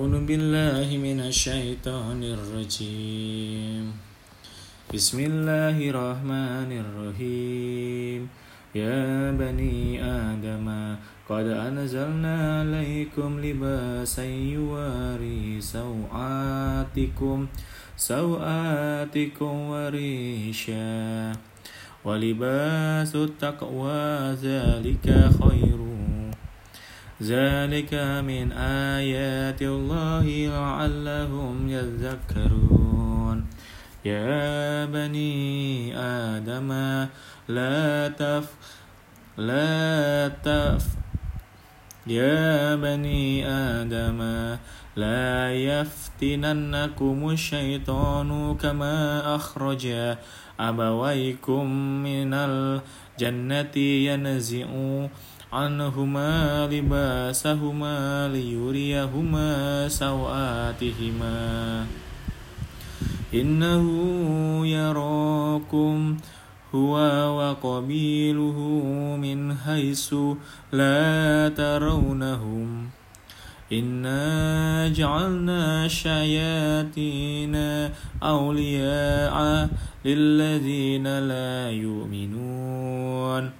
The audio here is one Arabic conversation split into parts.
أعوذ بالله من الشيطان الرجيم. بسم الله الرحمن الرحيم. يا بني آدم قد أنزلنا عليكم لباسا يواري سوآتكم سوآتكم وريشا ولباس التقوى ذلك خير ذلك من آيات الله لعلهم يذكرون يا بني آدم لا تف لا تف يا بني آدم لا يفتننكم الشيطان كما أخرج أبويكم من الجنة ينزع عنهما لباسهما ليريهما سوآتهما. إنه يراكم هو وقبيله من حيث لا ترونهم. إنا جعلنا الشياطين أولياء للذين لا يؤمنون.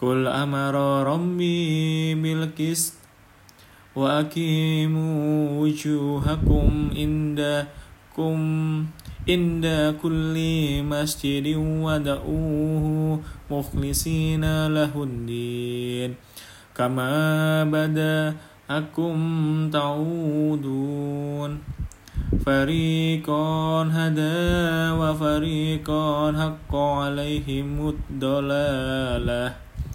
قل أمر ربي بالقسط وأقيموا وجوهكم عندكم عند كل مسجد ودعوه مخلصين له الدين كما بدأكم تعودون فريقا هدى وفريقا حق عليهم الضلاله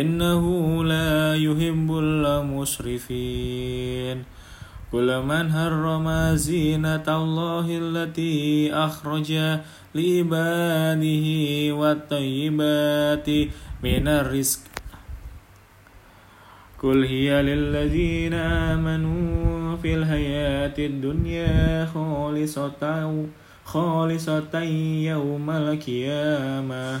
إنه لا يحب المسرفين. كل من حرم زينة الله التي أخرج لعباده والطيبات من الرزق. قل هي للذين آمنوا في الحياة الدنيا خالصة خالصة يوم القيامة.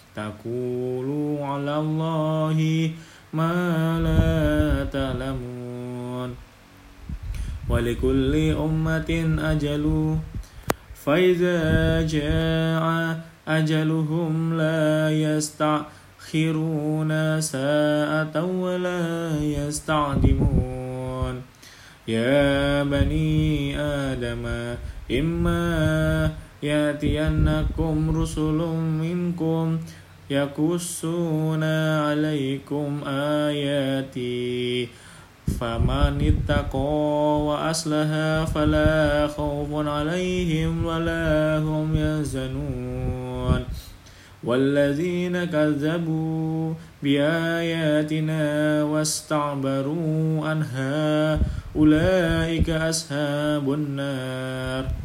تقولوا على الله ما لا تعلمون. ولكل أمة أجل فإذا جاء أجلهم لا يستأخرون ساعة ولا يستعدمون. يا بني آدم إما يأتينكم رسل منكم يقصون عليكم آياتي. فمن اتقى وأصلح فلا خوف عليهم ولا هم يحزنون. والذين كذبوا بآياتنا واستعبروا عنها أولئك أصحاب النار.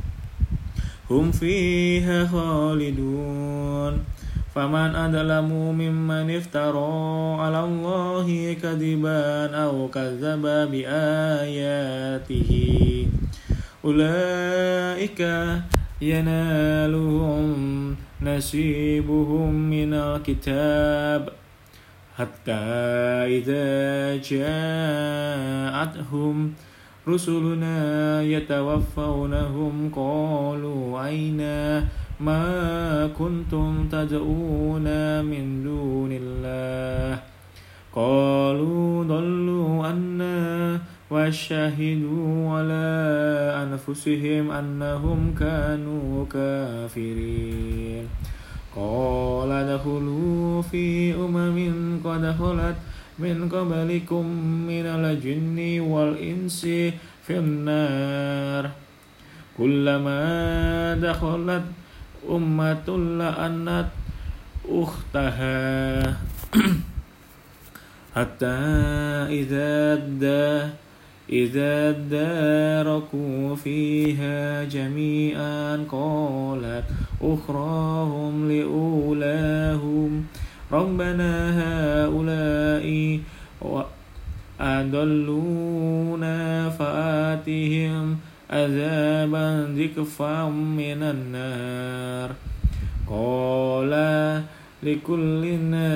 هم فيها خالدون. فمن أظلم ممن افترى على الله كذبا أو كذب بآياته أولئك ينالهم نصيبهم من الكتاب. حتى إذا جاءتهم رسلنا يتوفونهم قالوا أين ما كنتم تدعون من دون الله؟ قالوا ضلوا عنا وشهدوا على أنفسهم أنهم كانوا كافرين. قال ادخلوا في أمم قد خلت من قبلكم من الجن والإنس في النار. كلما دخلت أمة لأنت أختها. حتى إذا أدى إذا اداركوا فيها جميعا قالت أخراهم لأولاهم. ربنا هؤلاء أضلونا فآتهم عذابا ذكفا من النار. قال لكل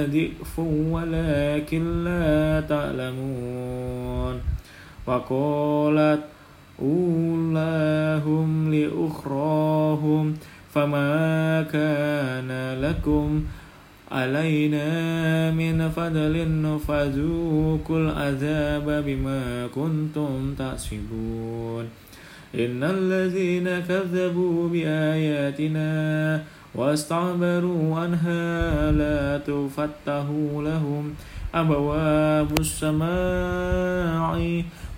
ذئف ولكن لا تعلمون. وقالت أولاهم لأخراهم فما كان لكم علينا من فضل فذوقوا العذاب بما كنتم تحسبون إن الذين كذبوا بآياتنا واستعبروا عنها لا تفتح لهم أبواب السماء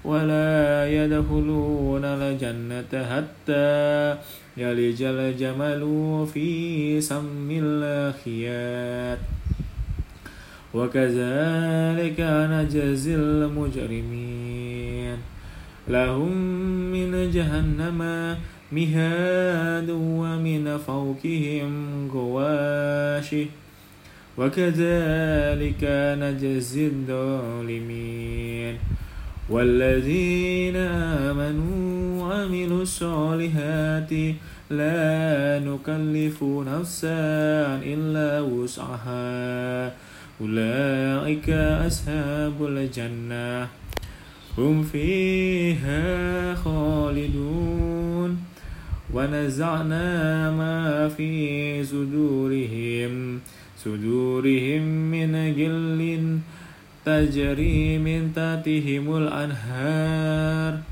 ولا يدخلون الجنة حتى يلج الجمل في سم الخيات وكذلك نجزي المجرمين. لهم من جهنم مهاد ومن فوقهم غواش. وكذلك نجزي الظالمين. والذين آمنوا وعملوا الصالحات لا نكلف نفسا إلا وسعها. أولئك أصحاب الجنة. هم فيها خالدون. ونزعنا ما في صدورهم. صدورهم من جل تجري من تحتهم الأنهار.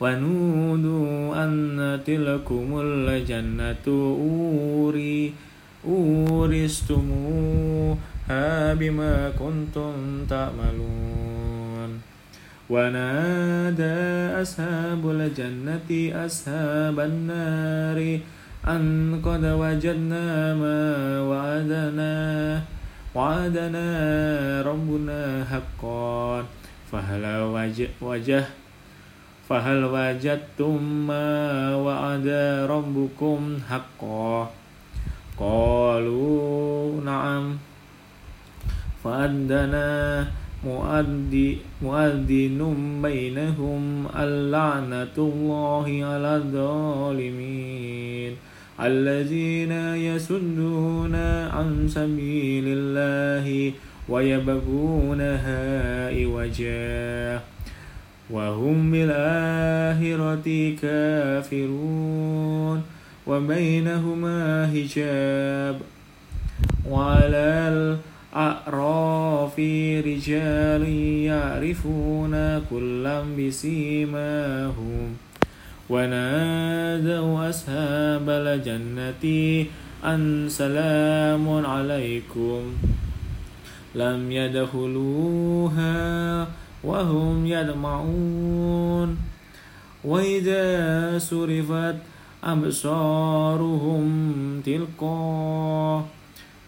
ونودوا أن تلكم الجنة. أوري أورستموها بما كنتم تعملون. ونادى أصحاب الجنة أصحاب النار أن قد وجدنا ما وعدنا وعدنا ربنا حقا. فهل وجه فهل وجدتم ما وعد ربكم حقا؟ قالوا نعم. فأدنا مؤذن بينهم اللعنة الله على الظالمين الذين يسدون عن سبيل الله ويبغونها عوجا وهم بالآخرة كافرون وبينهما حجاب وعلى الأعراف رجال يعرفون كلا بسيماهم ونادوا أصحاب الجنة أن سلام عليكم لم يدخلوها وهم يدمعون وإذا صرفت أبصارهم تلقى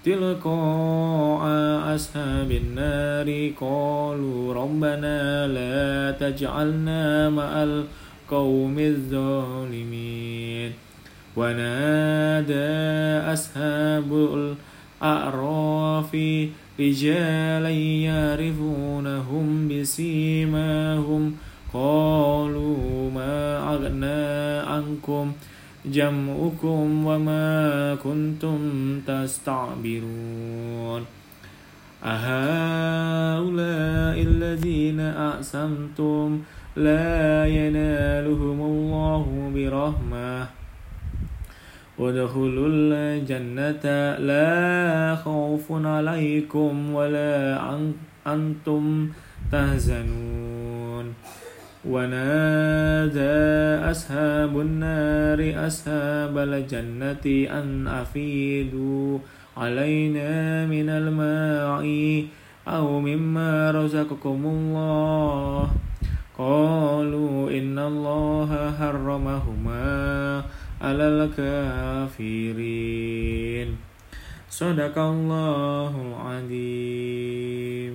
تلقاء أصحاب النار قالوا ربنا لا تجعلنا مع القوم الظالمين. ونادى أصحاب الأعراف رجالا يعرفونهم بسيماهم. قالوا ما أغنى عنكم جمعكم وما كنتم تستعبرون. أهؤلاء الذين أقسمتم لا ينالهم الله برحمة. ودخلوا الجنة. لا خوف عليكم ولا أنتم تهزنون ونادى أصحاب النار أصحاب الجنة أن أفيدوا علينا من الماء أو مما رزقكم الله. قالوا إن الله حرمهما. على الكافرين صدق الله العظيم